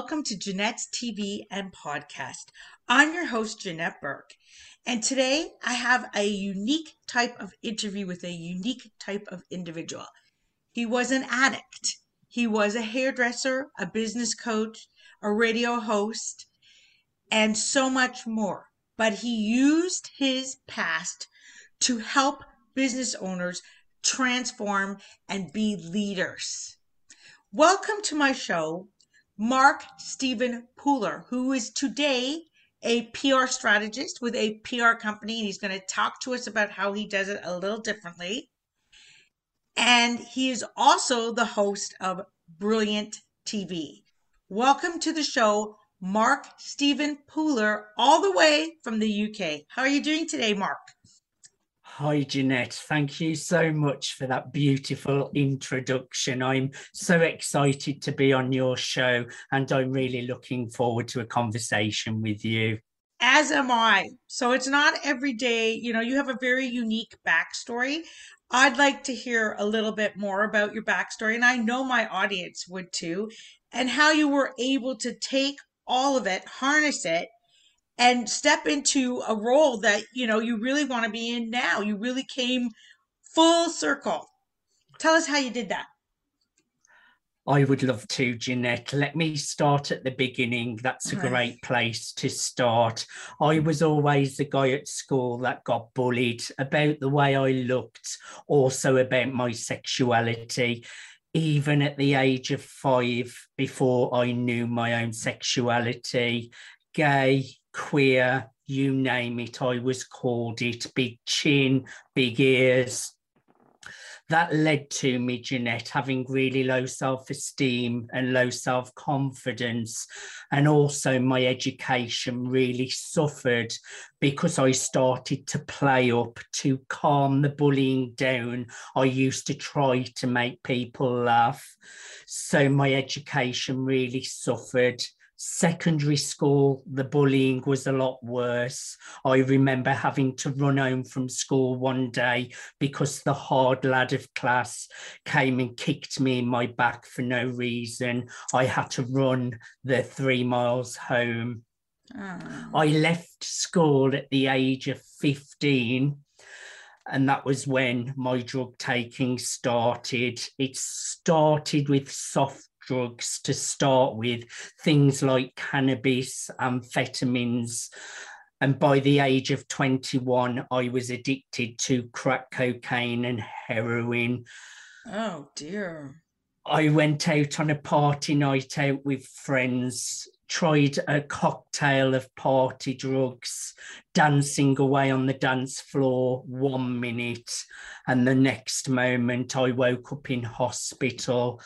welcome to Jeanette's TV and podcast. I'm your host, Jeanette Burke, and today I have a unique type of interview with a unique type of individual. He was an addict, he was a hairdresser, a business coach, a radio host, and so much more. But he used his past to help business owners transform and be leaders. Welcome to my show, Mark Stephen Pooler, who is today a PR strategist with a PR company. And he's going to talk to us about how he does it a little differently. And he is also the host of Brilliant TV. Welcome to the show, Mark Stephen Pooler, all the way from the UK. How are you doing today, Mark? Hi, Jeanette. Thank you so much for that beautiful introduction. I'm so excited to be on your show, and I'm really looking forward to a conversation with you. As am I. So it's not every day, you know, you have a very unique backstory. I'd like to hear a little bit more about your backstory, and I know my audience would too, and how you were able to take all of it, harness it, and step into a role that you know you really want to be in now you really came full circle tell us how you did that I would love to, Jeanette. Let me start at the beginning. That's a great place to start. I was always the guy at school that got bullied about the way I looked, also about my sexuality. Even at the age of five, before I knew my own sexuality, gay, queer, you name it, I was called it, big chin, big ears. That led to me, Jeanette, having really low self esteem and low self confidence. And also, my education really suffered because I started to play up to calm the bullying down. I used to try to make people laugh. So, my education really suffered secondary school, the bullying was a lot worse. I remember having to run home from school one day because the hard lad of class came and kicked me in my back for no reason. I had to run the three miles home. Oh. I left school at the age of 15 and that was when my drug taking started. It started with soft drugs to start with, things like cannabis, amphetamines. And by the age of 21, I was addicted to crack cocaine and heroin. Oh, dear. I went out on a party night out with friends, tried a cocktail of party drugs, dancing away on the dance floor one minute, and the next moment I woke up in hospital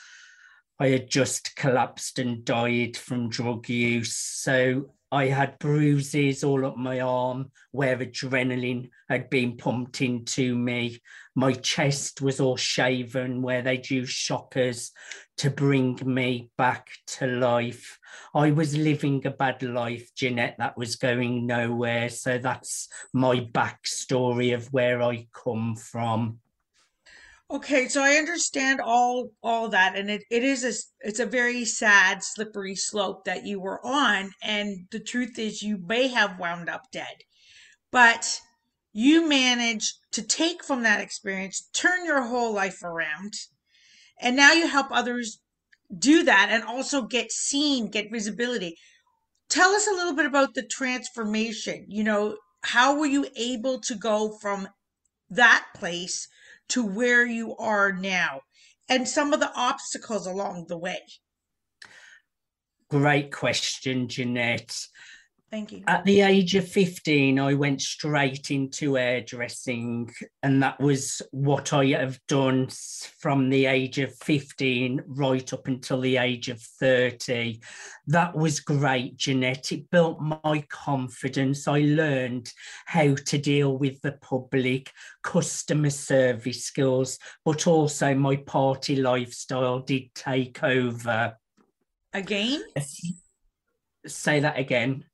I had just collapsed and died from drug use. So I had bruises all up my arm where adrenaline had been pumped into me. My chest was all shaven where they'd used shockers to bring me back to life. I was living a bad life, Jeanette, that was going nowhere. So that's my backstory of where I come from. Okay, so I understand all all that, and it, it is a it's a very sad, slippery slope that you were on, and the truth is you may have wound up dead, but you managed to take from that experience, turn your whole life around, and now you help others do that and also get seen, get visibility. Tell us a little bit about the transformation. You know, how were you able to go from that place? To where you are now and some of the obstacles along the way? Great question, Jeanette. Thank you. At the age of 15, I went straight into hairdressing, and that was what I have done from the age of 15 right up until the age of 30. That was great, Jeanette. It built my confidence. I learned how to deal with the public, customer service skills, but also my party lifestyle did take over. Again? Say that again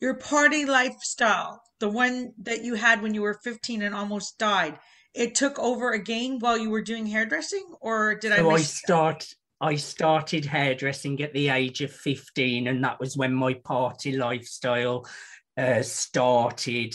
your party lifestyle, the one that you had when you were 15 and almost died, it took over again while you were doing hairdressing, or did so I? I start. I started hairdressing at the age of 15, and that was when my party lifestyle uh, started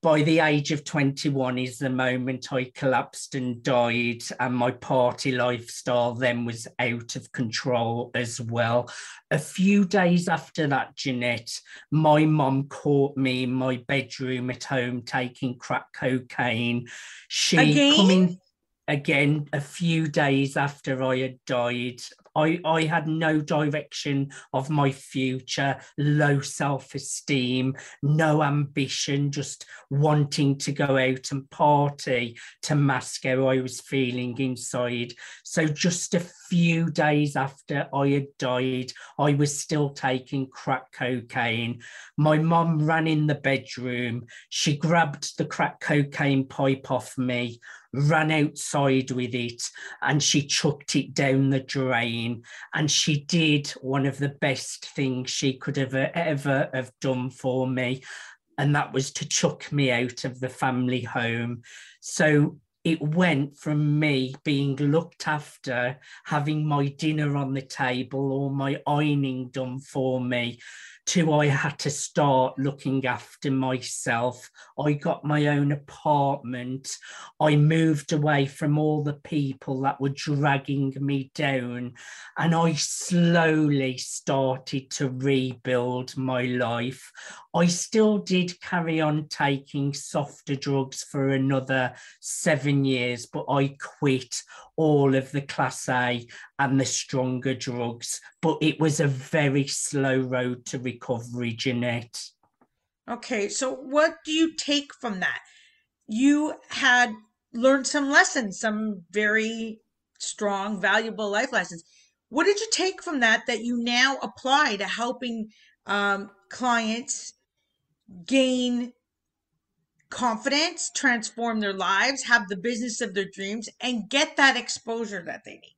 by the age of 21 is the moment I collapsed and died, and my party lifestyle then was out of control as well. A few days after that, Jeanette, my mum caught me in my bedroom at home taking crack cocaine. She Again? coming again a few days after I had died. I, I had no direction of my future, low self esteem, no ambition, just wanting to go out and party to mask how I was feeling inside. So, just a few days after I had died, I was still taking crack cocaine. My mom ran in the bedroom. She grabbed the crack cocaine pipe off me ran outside with it and she chucked it down the drain and she did one of the best things she could have uh, ever have done for me and that was to chuck me out of the family home. So it went from me being looked after having my dinner on the table or my ironing done for me to I had to start looking after myself. I got my own apartment. I moved away from all the people that were dragging me down. And I slowly started to rebuild my life. I still did carry on taking softer drugs for another seven years, but I quit all of the class A and the stronger drugs. But it was a very slow road to recovery, Jeanette. Okay, so what do you take from that? You had learned some lessons, some very strong, valuable life lessons. What did you take from that that you now apply to helping um, clients gain confidence, transform their lives, have the business of their dreams, and get that exposure that they need?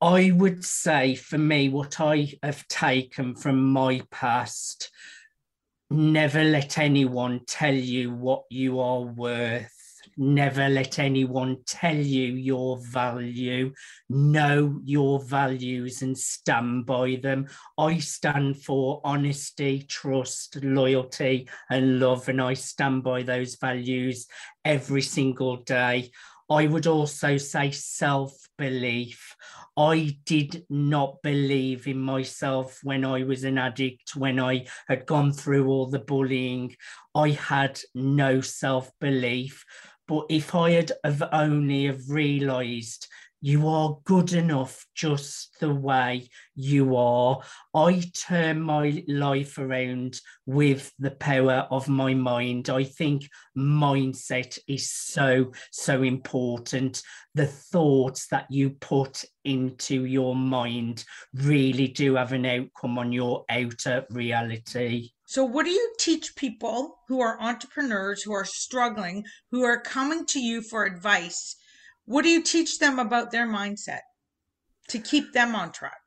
I would say for me, what I have taken from my past, never let anyone tell you what you are worth. Never let anyone tell you your value. Know your values and stand by them. I stand for honesty, trust, loyalty, and love, and I stand by those values every single day. I would also say self belief. I did not believe in myself when I was an addict, when I had gone through all the bullying. I had no self belief. But if I had have only have realised you are good enough just the way you are. I turn my life around with the power of my mind. I think mindset is so, so important. The thoughts that you put into your mind really do have an outcome on your outer reality. So, what do you teach people who are entrepreneurs, who are struggling, who are coming to you for advice? What do you teach them about their mindset to keep them on track?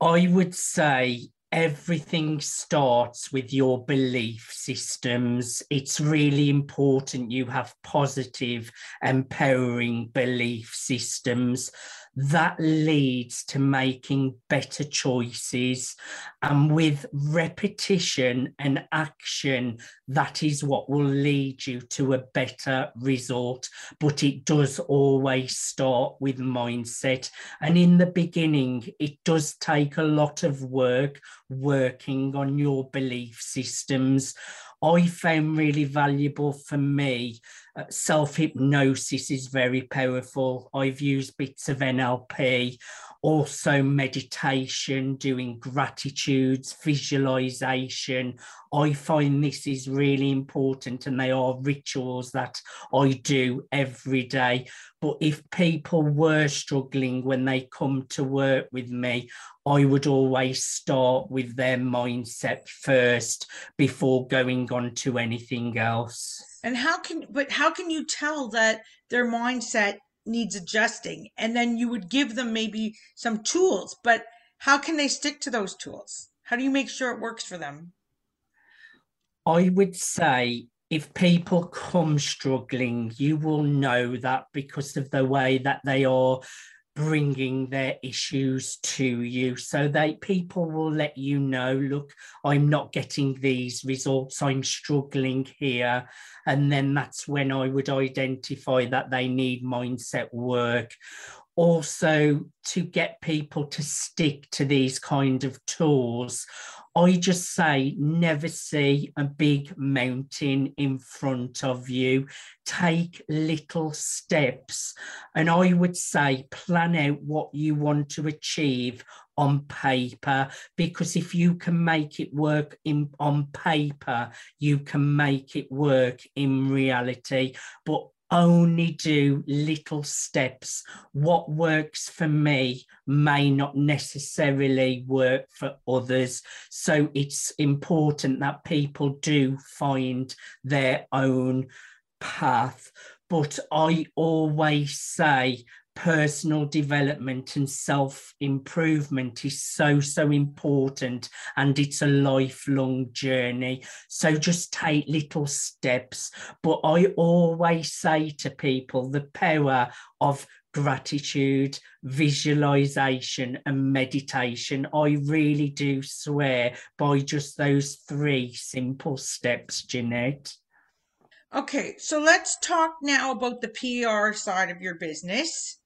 I would say everything starts with your belief systems. It's really important you have positive, empowering belief systems that leads to making better choices. And with repetition and action, that is what will lead you to a better result. But it does always start with mindset. And in the beginning, it does take a lot of work working on your belief systems. I found really valuable for me. Uh, Self hypnosis is very powerful. I've used bits of NLP, also meditation, doing gratitudes, visualization. I find this is really important and they are rituals that I do every day. But if people were struggling when they come to work with me, I would always start with their mindset first before going on to anything else. And how can, but how can you tell that their mindset needs adjusting? And then you would give them maybe some tools, but how can they stick to those tools? How do you make sure it works for them? I would say if people come struggling, you will know that because of the way that they are bringing their issues to you so they people will let you know look i'm not getting these results. I'm struggling here. And then that's when i would identify that they need mindset work. Also to get people to stick to these kind of tools I just say never see a big mountain in front of you. Take little steps. And I would say plan out what you want to achieve on paper because if you can make it work in on paper you can make it work in reality but only do little steps. What works for me may not necessarily work for others. So it's important that people do find their own path. But I always say personal development and self improvement is so, so important. And it's a lifelong journey. So just take little steps. But I always say to people the power of gratitude, visualization, and meditation. I really do swear by just those three simple steps, Jeanette. Okay, so let's talk now about the PR side of your business.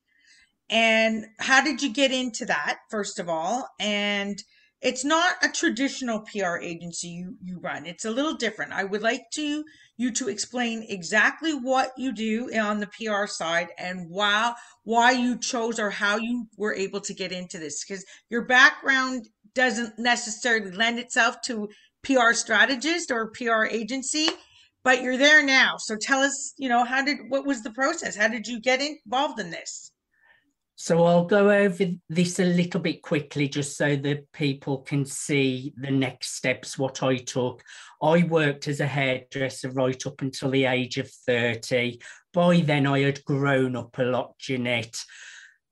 And how did you get into that, first of all? And it's not a traditional PR agency you, you run. It's a little different. I would like to you to explain exactly what you do on the PR side and why why you chose or how you were able to get into this because your background doesn't necessarily lend itself to PR strategist or PR agency, but you're there now. So tell us, you know, how did what was the process? How did you get involved in this? So I'll go over this a little bit quickly just so that people can see the next steps, what I took. I worked as a hairdresser right up until the age of 30. By then, I had grown up a lot, Jeanette.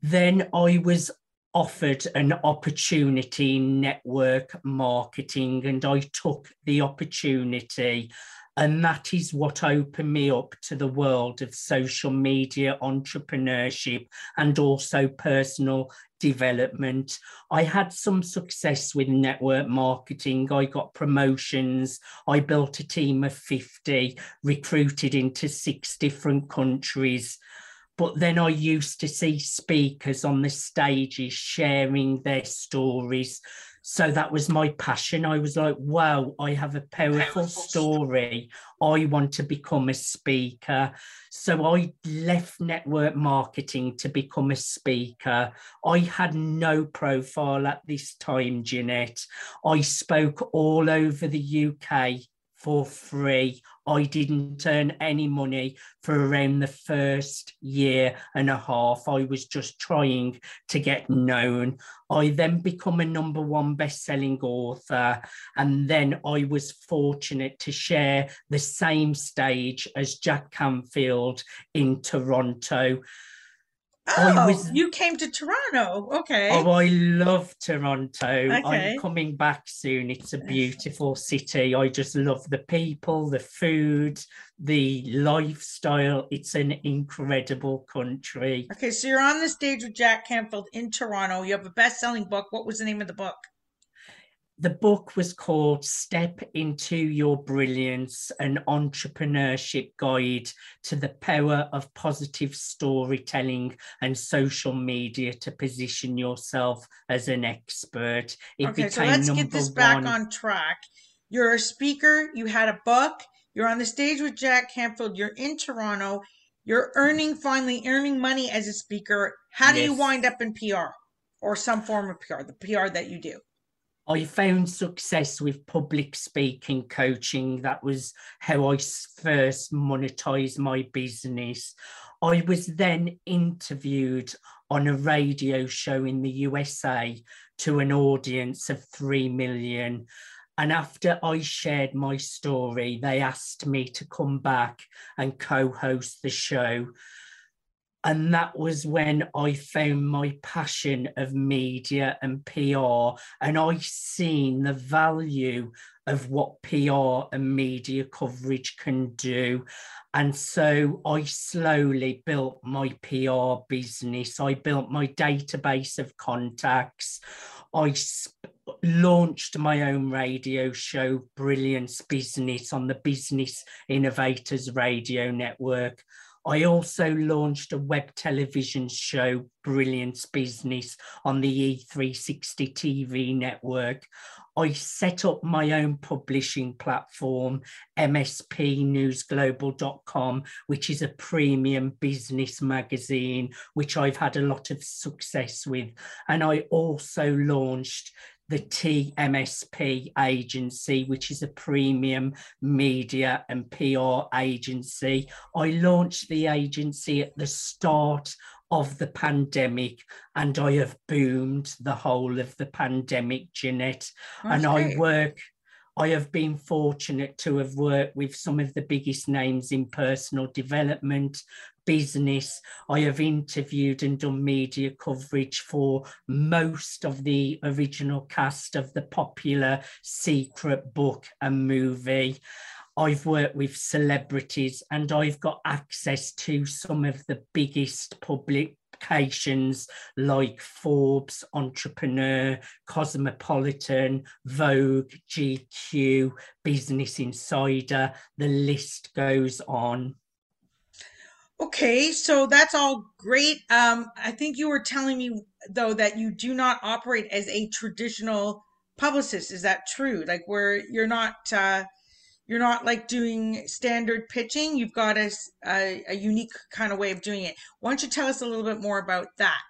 Then I was offered an opportunity in network marketing, and I took the opportunity and that is what opened me up to the world of social media entrepreneurship and also personal development. I had some success with network marketing. I got promotions. I built a team of 50, recruited into six different countries. But then I used to see speakers on the stages sharing their stories. So that was my passion. I was like, wow, I have a powerful story. I want to become a speaker. So I left network marketing to become a speaker. I had no profile at this time, Jeanette. I spoke all over the UK for free. I didn't earn any money for around the first year and a half. I was just trying to get known. I then become a number one best-selling author, and then I was fortunate to share the same stage as Jack Canfield in Toronto. Oh, oh, was, you came to Toronto. Okay. Oh, I love Toronto. Okay. I'm coming back soon. It's a beautiful city. I just love the people, the food, the lifestyle. It's an incredible country. Okay, so you're on the stage with Jack Canfield in Toronto. You have a best-selling book. What was the name of the book? The book was called Step into Your Brilliance An Entrepreneurship Guide to the Power of Positive Storytelling and Social Media to Position Yourself as an Expert. It okay, so let's get this back one. on track. You're a speaker, you had a book, you're on the stage with Jack Canfield, you're in Toronto, you're earning, finally earning money as a speaker. How do yes. you wind up in PR or some form of PR, the PR that you do? I found success with public speaking coaching. That was how I first monetized my business. I was then interviewed on a radio show in the USA to an audience of 3 million. And after I shared my story, they asked me to come back and co host the show. And that was when I found my passion of media and PR. And I seen the value of what PR and media coverage can do. And so I slowly built my PR business. I built my database of contacts. I sp- launched my own radio show, Brilliance Business, on the Business Innovators Radio Network. I also launched a web television show, Brilliance Business, on the E360 TV network. I set up my own publishing platform, mspnewsglobal.com, which is a premium business magazine, which I've had a lot of success with. And I also launched the TMSP agency, which is a premium media and PR agency. I launched the agency at the start of the pandemic and I have boomed the whole of the pandemic, Jeanette. Oh, and I work I have been fortunate to have worked with some of the biggest names in personal development, business. I have interviewed and done media coverage for most of the original cast of the popular Secret book and movie. I've worked with celebrities and I've got access to some of the biggest public publications like Forbes, Entrepreneur, Cosmopolitan, Vogue, GQ, Business Insider, the list goes on. Okay, so that's all great. Um, I think you were telling me though that you do not operate as a traditional publicist. Is that true? Like where you're not uh, you're not like doing standard pitching. You've got a, a, a unique kind of way of doing it. Why don't you tell us a little bit more about that?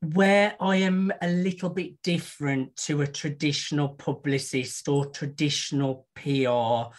where I am a little bit different to a traditional publicist or traditional PR,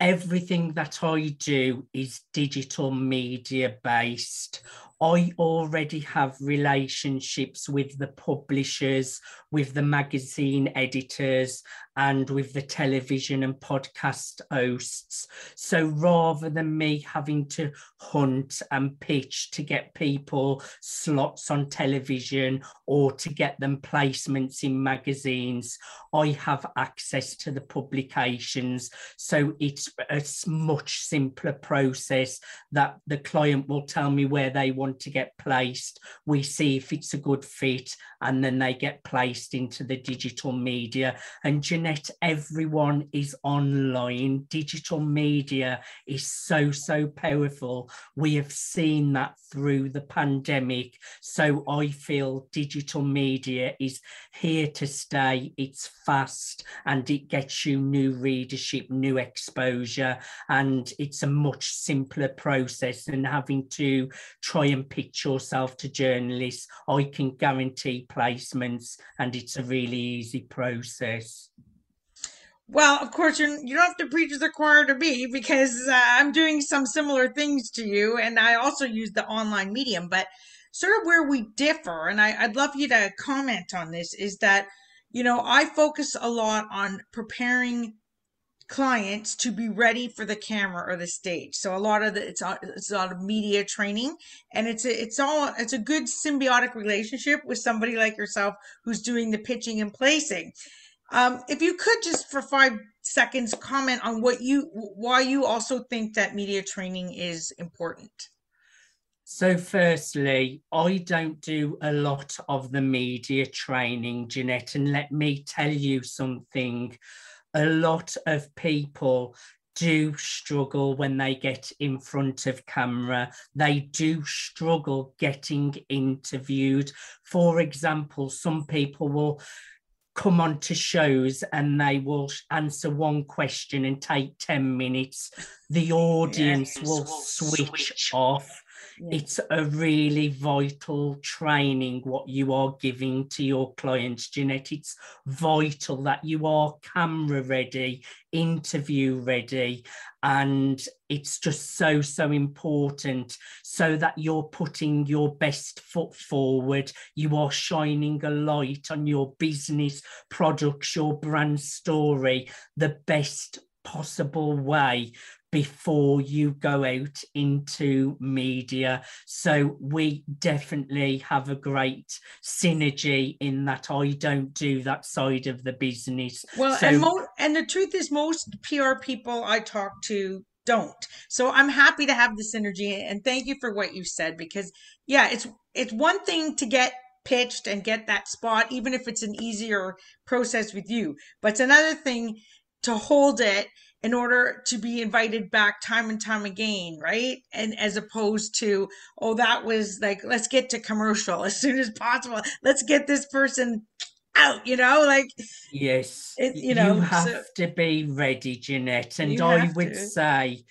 everything that I do is digital media based. I already have relationships with the publishers, with the magazine editors, and with the television and podcast hosts. So rather than me having to hunt and pitch to get people slots on television or to get them placements in magazines, I have access to the publications. So it's a much simpler process that the client will tell me where they want to get placed. We see if it's a good fit, and then they get placed into the digital media. And Jeanette everyone is online. Digital media is so, so powerful. We have seen that through the pandemic. So I feel digital media is here to stay. It's fast and it gets you new readership, new exposure, and it's a much simpler process than having to try and pitch yourself to journalists. I can guarantee placements and it's a really easy process. Well, of course, you're, you don't have to preach the choir to me because uh, I'm doing some similar things to you, and I also use the online medium. But sort of where we differ, and I, I'd love you to comment on this, is that you know I focus a lot on preparing clients to be ready for the camera or the stage. So a lot of the it's a, it's a lot of media training, and it's a, it's all it's a good symbiotic relationship with somebody like yourself who's doing the pitching and placing. Um, if you could just for five seconds comment on what you why you also think that media training is important. So, firstly, I don't do a lot of the media training, Jeanette, and let me tell you something. A lot of people do struggle when they get in front of camera. They do struggle getting interviewed. For example, some people will come on to shows and they will answer one question and take 10 minutes the audience will switch, switch, off yeah. it's a really vital training what you are giving to your clients jeanette it's vital that you are camera ready interview ready and it's just so so important so that you're putting your best foot forward you are shining a light on your business products your brand story the best possible way before you go out into media. So we definitely have a great synergy in that I don't do that side of the business. Well, so, and mo- and the truth is, most PR people I talk to don't. So I'm happy to have the synergy, and thank you for what you said because yeah, it's it's one thing to get pitched and get that spot, even if it's an easier process with you, but it's another thing to hold it in order to be invited back time and time again, right? And as opposed to, oh, that was like, let's get to commercial as soon as possible. Let's get this person out, you know, like yes, it, you know, you have so, to be ready, Jeanette. And I would to. say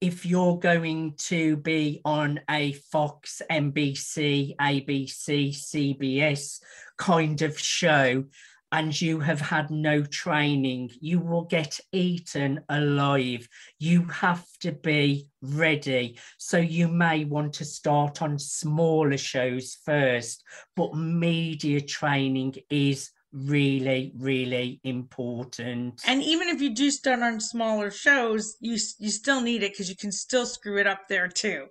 if you're going to be on a Fox, NBC, ABC, CBS kind of show, and you have had no training, you will get eaten alive. You have to be ready. So you may want to start on smaller shows first, but media training is really really important and even if you do start on smaller shows you you still need it because you can still screw it up there too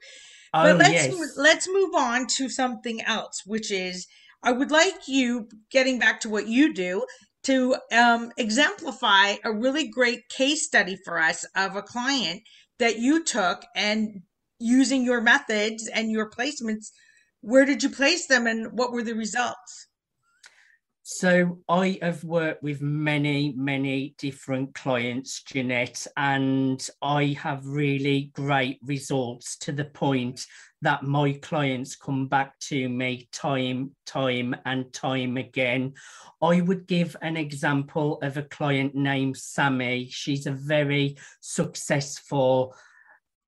oh, but let's yes. let's move on to something else which is I would like you, getting back to what you do, to um, exemplify a really great case study for us of a client that you took and using your methods and your placements. Where did you place them and what were the results? So I have worked with many, many different clients, Jeanette, and I have really great results to the point that my clients come back to me time, time, and time again. I would give an example of a client named Sammy. She's a very successful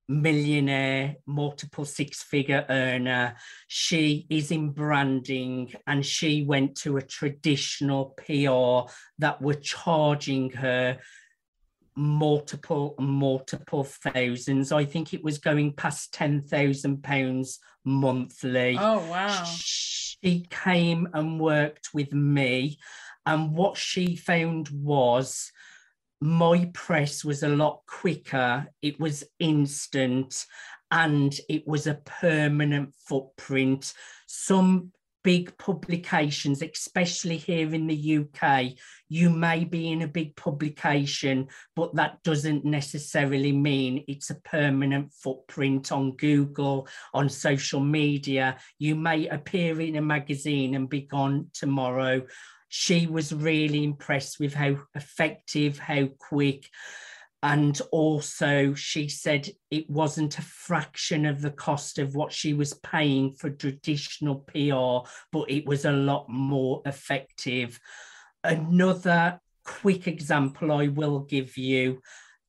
millionaire, multiple six figure earner. She is in branding and she went to a traditional PR that were charging her multiple, multiple thousands. I think it was going past £10,000 monthly. Oh, wow. She came and worked with me. And what she found was my press was a lot quicker, it was instant, and it was a permanent footprint. Some big publications, especially here in the UK, you may be in a big publication, but that doesn't necessarily mean it's a permanent footprint on Google, on social media. You may appear in a magazine and be gone tomorrow she was really impressed with how effective, how quick. And also, she said it wasn't a fraction of the cost of what she was paying for traditional PR, but it was a lot more effective. Another quick example I will give you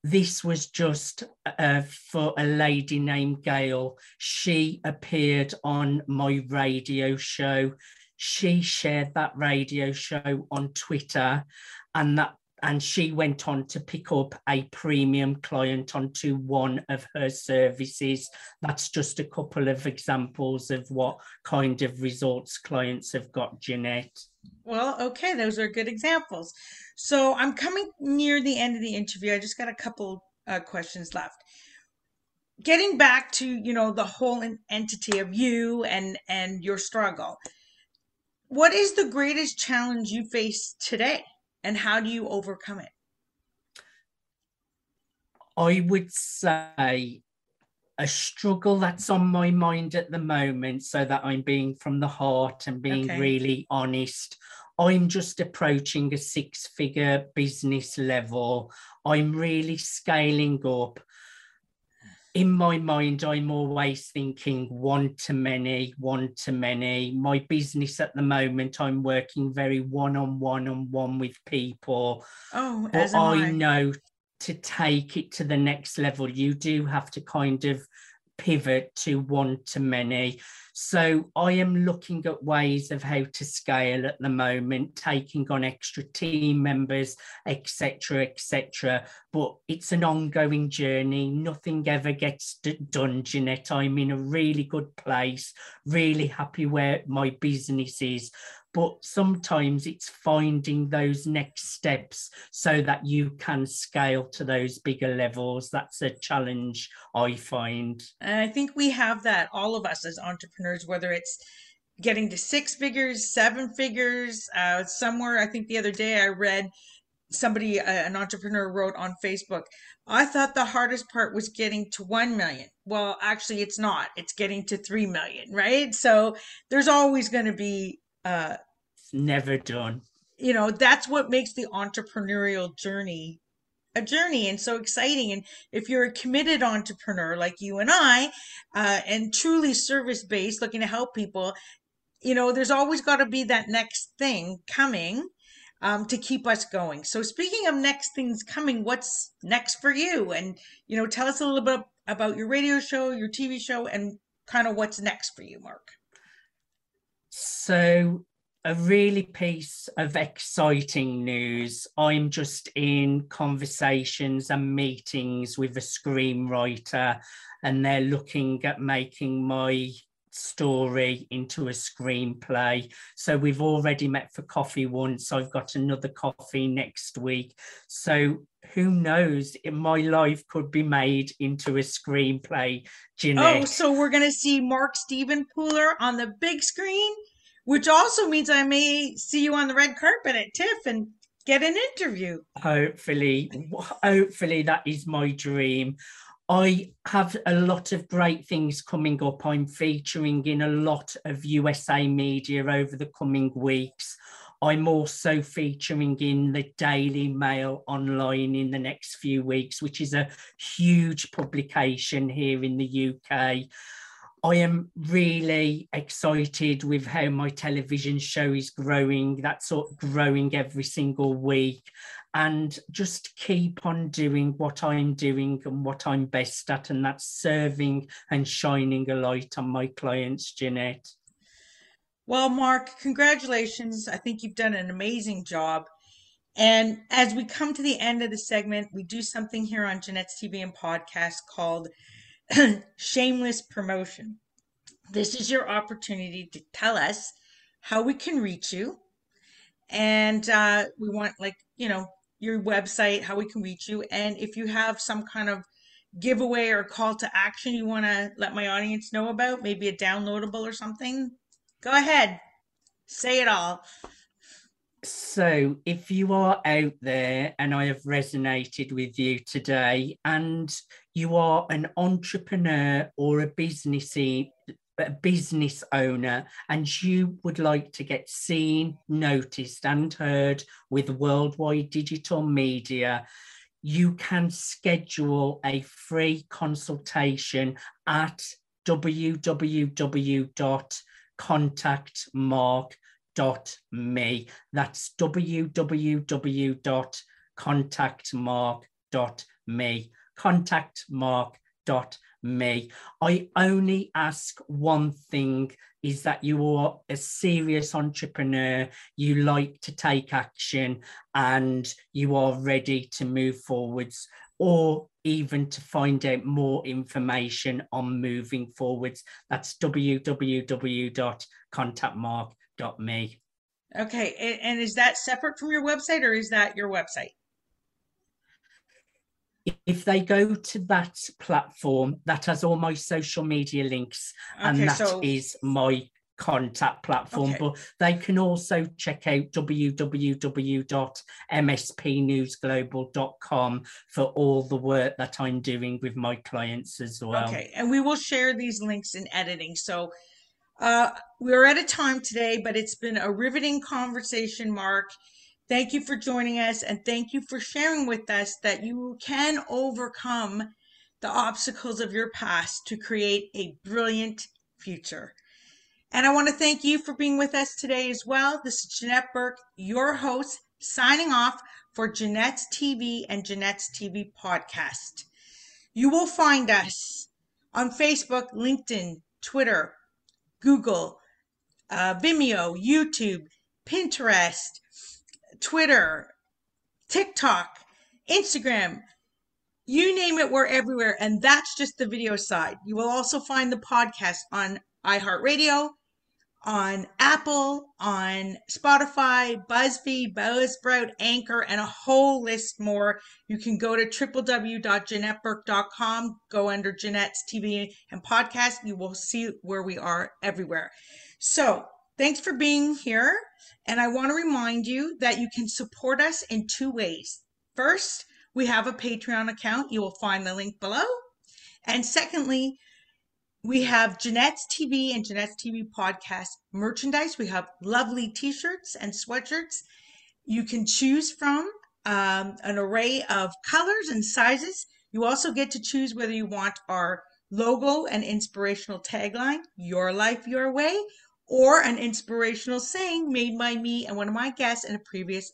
this was just uh, for a lady named Gail. She appeared on my radio show she shared that radio show on Twitter and that and she went on to pick up a premium client onto one of her services. That's just a couple of examples of what kind of results clients have got, Jeanette. Well, okay, those are good examples. So I'm coming near the end of the interview. I just got a couple uh, questions left. Getting back to you know the whole entity of you and and your struggle what is the greatest challenge you face today and how do you overcome it? I would say a struggle that's on my mind at the moment, so that I'm being from the heart and being okay. really honest. I'm just approaching a six figure business level. I'm really scaling up in my mind, I'm always thinking one to many, one to many. My business at the moment, I'm working very one on one on one with people. Oh, but I, I know to take it to the next level, you do have to kind of pivot to one to many. So I am looking at ways of how to scale at the moment, taking on extra team members, etc., etc. But it's an ongoing journey. Nothing ever gets done, Jeanette. I'm in a really good place, really happy where my business is. but sometimes it's finding those next steps so that you can scale to those bigger levels. That's a challenge I find. And I think we have that, all of us as entrepreneurs, whether it's getting to six figures, seven figures. Uh, somewhere, I think the other day I read somebody, uh, an entrepreneur, wrote on Facebook, I thought the hardest part was getting to 1 million. Well, actually, it's not. It's getting to 3 million, right? So there's always going to be. Uh, it's never done. You know, that's what makes the entrepreneurial journey a journey and so exciting. And if you're a committed entrepreneur like you and I, uh, and truly service based, looking to help people, you know, there's always got to be that next thing coming um, to keep us going. So, speaking of next things coming, what's next for you? And, you know, tell us a little bit about your radio show, your TV show, and kind of what's next for you, Mark. So, a really piece of exciting news. I'm just in conversations and meetings with a screenwriter, and they're looking at making my story into a screenplay. So we've already met for coffee once. I've got another coffee next week. So who knows? My life could be made into a screenplay. Jeanette. Oh, so we're going to see Mark Stephen Pooler on the big screen, which also means I may see you on the red carpet at TIFF and get an interview. Hopefully, hopefully that is my dream. I have a lot of great things coming up. I'm featuring in a lot of USA media over the coming weeks. I'm also featuring in the Daily Mail online in the next few weeks, which is a huge publication here in the UK. I am really excited with how my television show is growing. That's sort of growing every single week and just keep on doing what I'm doing and what I'm best at, and that's serving and shining a light on my clients, Jeanette. Well, Mark, congratulations. I think you've done an amazing job. And as we come to the end of the segment, we do something here on Jeanette's TV and podcast called Shameless Promotion. This is your opportunity to tell us how we can reach you. And uh, we want, like, you know, your website, how we can reach you, and if you have some kind of giveaway or call to action you want to let my audience know about, maybe a downloadable or something, go ahead. Say it all. So, if you are out there and I have resonated with you today, and you are an entrepreneur or a business a business owner and you would like to get seen, noticed, and heard with worldwide digital media, you can schedule a free consultation at www.contactmark.me. That's www.contactmark.me. Contactmark.me. I only ask one thing is that you are a serious entrepreneur, you like to take action, and you are ready to move forwards or even to find out more information on moving forwards. That's www.contactmark.me. Okay, and is that separate from your website or is that your website? if they go to that platform, that has all my social media links, okay, and that so... is my contact platform. Okay. But they can also check out www.mspnewsglobal.com for all the work that I'm doing with my clients as well. Okay, and we will share these links in editing. So uh, we're at a time today, but it's been a riveting conversation, Mark. Thank you for joining us and thank you for sharing with us that you can overcome the obstacles of your past to create a brilliant future. And I want to thank you for being with us today as well. This is Jeanette Burke, your host, signing off for Jeanette's TV and Jeanette's TV podcast. You will find us on Facebook, LinkedIn, Twitter, Google, uh, Vimeo, YouTube, Pinterest, Twitter, TikTok, Instagram, you name it, we're everywhere. And that's just the video side. You will also find the podcast on iHeartRadio, on Apple, on Spotify, BuzzFeed, Buzzsprout, Anchor, and a whole list more. You can go to www.jeanetteburke.com, go under Jeanette's TV and podcast. You will see where we are everywhere. So thanks for being here. And I want to remind you that you can support us in two ways. First, we have a Patreon account. You will find the link below. And secondly, we have Jeanette's TV and Jeanette's TV podcast merchandise. We have lovely t shirts and sweatshirts. You can choose from um, an array of colors and sizes. You also get to choose whether you want our logo and inspirational tagline, Your Life, Your Way, or an inspirational saying made by me and one of my guests in a previous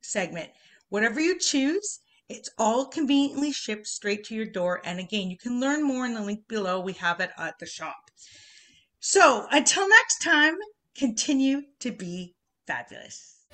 segment. Whatever you choose, it's all conveniently shipped straight to your door. And again, you can learn more in the link below. We have it at the shop. So until next time, continue to be fabulous.